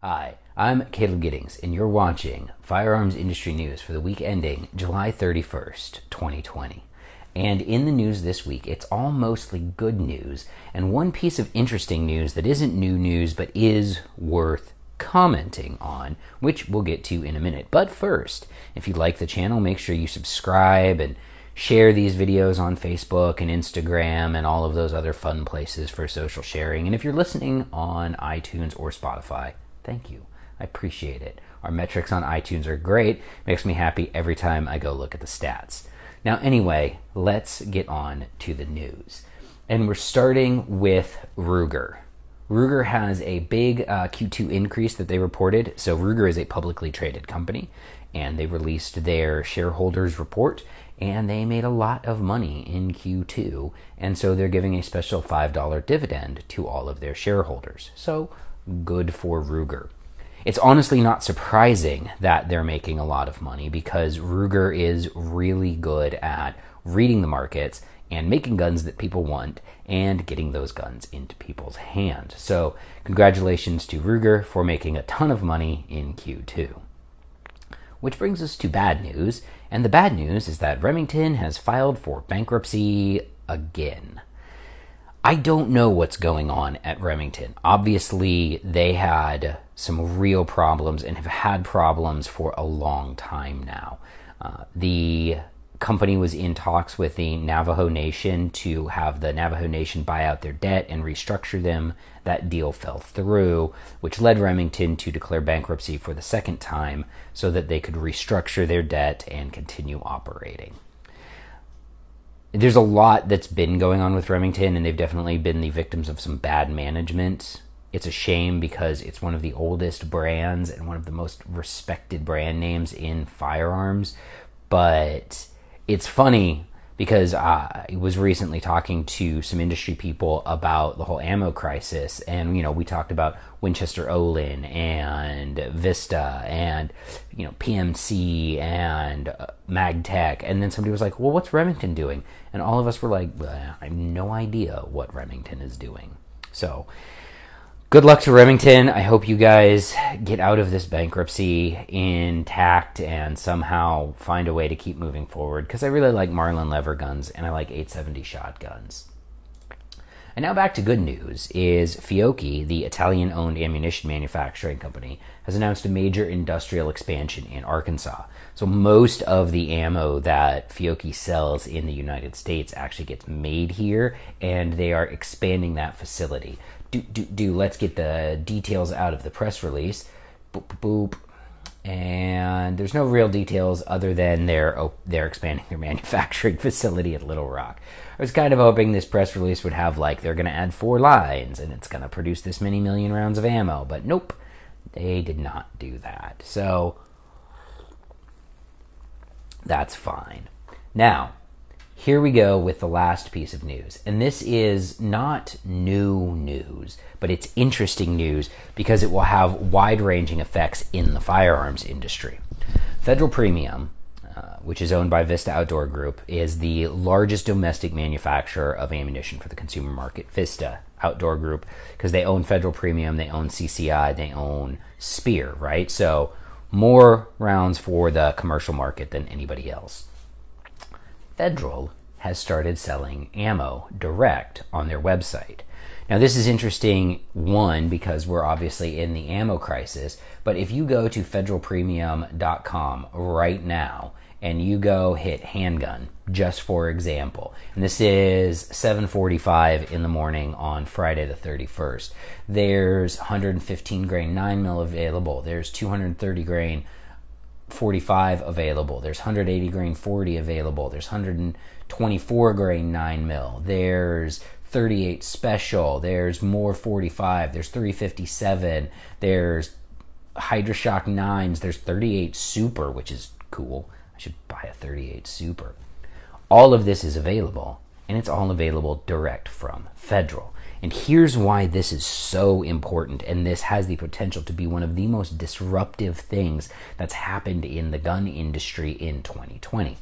Hi, I'm Caleb Giddings, and you're watching Firearms Industry News for the week ending July 31st, 2020. And in the news this week, it's all mostly good news, and one piece of interesting news that isn't new news but is worth commenting on, which we'll get to in a minute. But first, if you like the channel, make sure you subscribe and share these videos on Facebook and Instagram and all of those other fun places for social sharing. And if you're listening on iTunes or Spotify, Thank you. I appreciate it. Our metrics on iTunes are great. Makes me happy every time I go look at the stats. Now, anyway, let's get on to the news. And we're starting with Ruger. Ruger has a big uh, Q2 increase that they reported. So, Ruger is a publicly traded company, and they released their shareholders report, and they made a lot of money in Q2. And so, they're giving a special $5 dividend to all of their shareholders. So, good for Ruger. It's honestly not surprising that they're making a lot of money because Ruger is really good at reading the markets and making guns that people want and getting those guns into people's hands. So, congratulations to Ruger for making a ton of money in Q2. Which brings us to bad news, and the bad news is that Remington has filed for bankruptcy again. I don't know what's going on at Remington. Obviously, they had some real problems and have had problems for a long time now. Uh, the company was in talks with the Navajo Nation to have the Navajo Nation buy out their debt and restructure them. That deal fell through, which led Remington to declare bankruptcy for the second time so that they could restructure their debt and continue operating there's a lot that's been going on with Remington, and they've definitely been the victims of some bad management. It's a shame because it's one of the oldest brands and one of the most respected brand names in firearms. But it's funny because I was recently talking to some industry people about the whole ammo crisis, and you know we talked about Winchester Olin and Vista and you know PMC and uh, Magtech, and then somebody was like, "Well, what's Remington doing?" And all of us were like, "I have no idea what Remington is doing." So good luck to Remington. I hope you guys get out of this bankruptcy intact and somehow find a way to keep moving forward because I really like Marlin lever guns and I like 870 shotguns. And now back to good news is Fiocchi, the Italian-owned ammunition manufacturing company, has announced a major industrial expansion in Arkansas. So most of the ammo that Fiocchi sells in the United States actually gets made here and they are expanding that facility do, do, do. Let's get the details out of the press release. Boop, boop. And there's no real details other than they're they're expanding their manufacturing facility at Little Rock. I was kind of hoping this press release would have like they're going to add four lines and it's going to produce this many million rounds of ammo, but nope, they did not do that. So that's fine. Now, here we go with the last piece of news. And this is not new news, but it's interesting news because it will have wide ranging effects in the firearms industry. Federal Premium, uh, which is owned by Vista Outdoor Group, is the largest domestic manufacturer of ammunition for the consumer market. Vista Outdoor Group, because they own Federal Premium, they own CCI, they own Speer, right? So more rounds for the commercial market than anybody else. Federal has started selling ammo direct on their website. Now, this is interesting, one, because we're obviously in the ammo crisis, but if you go to federalpremium.com right now and you go hit handgun, just for example, and this is 7:45 in the morning on Friday the 31st. There's 115 grain 9 mil available. There's 230 grain 45 available. There's 180 grain 40 available. There's 124 grain 9 mil. There's 38 special. There's more 45. There's 357. There's Hydra-Shok 9s. There's 38 Super, which is cool. I should buy a 38 Super. All of this is available, and it's all available direct from Federal. And here's why this is so important, and this has the potential to be one of the most disruptive things that's happened in the gun industry in 2020.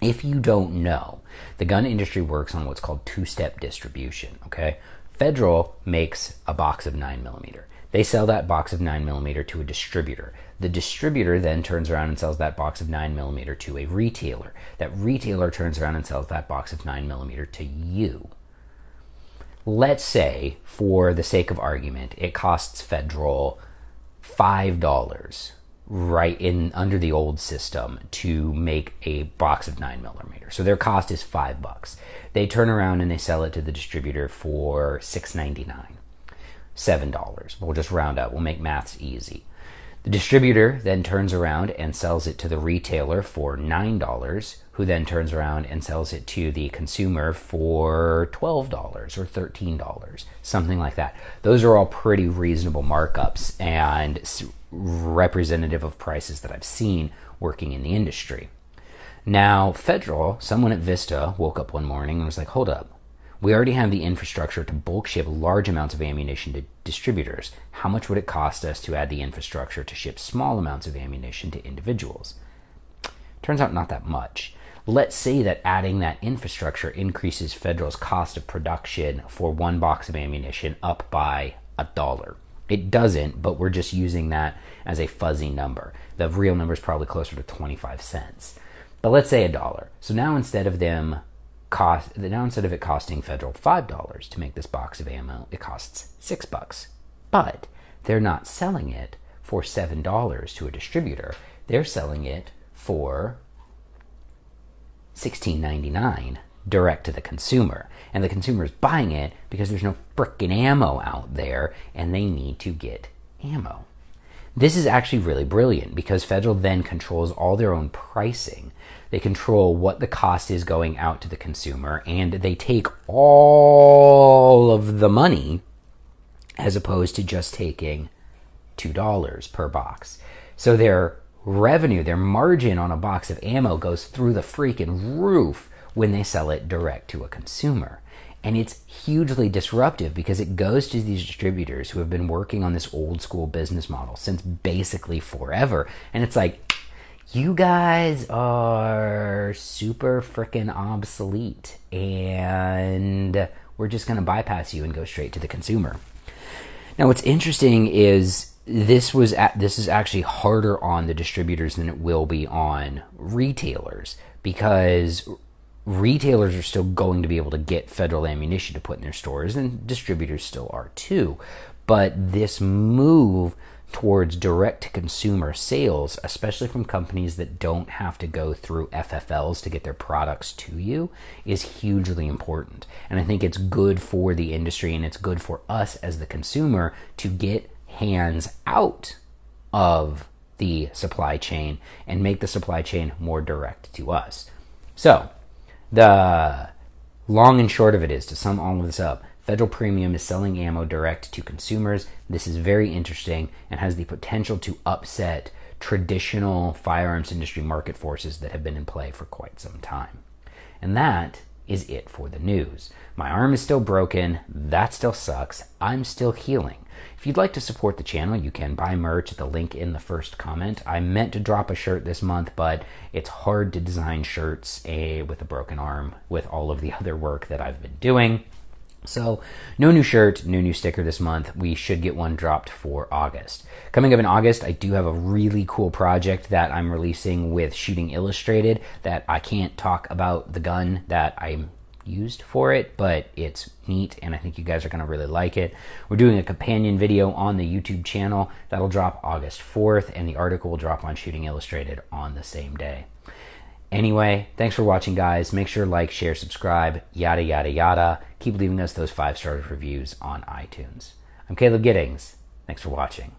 If you don't know, the gun industry works on what's called two step distribution, okay? Federal makes a box of 9 millimeter. They sell that box of 9mm to a distributor. The distributor then turns around and sells that box of 9mm to a retailer. That retailer turns around and sells that box of 9mm to you. Let's say, for the sake of argument, it costs Federal $5 right in under the old system to make a box of 9 millimeters. So their cost is 5 bucks. They turn around and they sell it to the distributor for 6.99 $7. We'll just round up. We'll make maths easy. The distributor then turns around and sells it to the retailer for $9, who then turns around and sells it to the consumer for $12 or $13, something like that. Those are all pretty reasonable markups and representative of prices that I've seen working in the industry. Now, Federal, someone at Vista woke up one morning and was like, hold up, we already have the infrastructure to bulk ship large amounts of ammunition to distributors. How much would it cost us to add the infrastructure to ship small amounts of ammunition to individuals? Turns out not that much. Let's say that adding that infrastructure increases Federal's cost of production for one box of ammunition up by a dollar. It doesn't, but we're just using that as a fuzzy number. The real number is probably closer to 25 cents. But let's say a dollar. So now instead of them cost now instead of it costing federal five dollars to make this box of ammo, it costs six bucks. But they're not selling it for seven dollars to a distributor. They're selling it for sixteen ninety nine direct to the consumer. And the consumer is buying it because there's no frickin' ammo out there and they need to get ammo. This is actually really brilliant because Federal then controls all their own pricing. They control what the cost is going out to the consumer and they take all of the money as opposed to just taking $2 per box. So their revenue, their margin on a box of ammo goes through the freaking roof when they sell it direct to a consumer. And it's hugely disruptive because it goes to these distributors who have been working on this old school business model since basically forever. And it's like, you guys are super freaking obsolete and we're just going to bypass you and go straight to the consumer. Now, what's interesting is this was at, this is actually harder on the distributors than it will be on retailers because retailers are still going to be able to get federal ammunition to put in their stores and distributors still are too. But this move towards direct to consumer sales, especially from companies that don't have to go through FFLs to get their products to you, is hugely important. And I think it's good for the industry and it's good for us as the consumer to get hands out of the supply chain and make the supply chain more direct to us. So, the long and short of it is to sum all of this up Federal Premium is selling ammo direct to consumers. This is very interesting and has the potential to upset traditional firearms industry market forces that have been in play for quite some time. And that is it for the news. My arm is still broken. That still sucks. I'm still healing. If you'd like to support the channel, you can buy merch at the link in the first comment. I meant to drop a shirt this month, but it's hard to design shirts a, with a broken arm with all of the other work that I've been doing. So, no new shirt, no new sticker this month. We should get one dropped for August. Coming up in August, I do have a really cool project that I'm releasing with Shooting Illustrated that I can't talk about the gun that I used for it, but it's neat and I think you guys are going to really like it. We're doing a companion video on the YouTube channel that'll drop August 4th, and the article will drop on Shooting Illustrated on the same day. Anyway, thanks for watching, guys. Make sure to like, share, subscribe, yada, yada, yada. Keep leaving us those five star reviews on iTunes. I'm Caleb Giddings. Thanks for watching.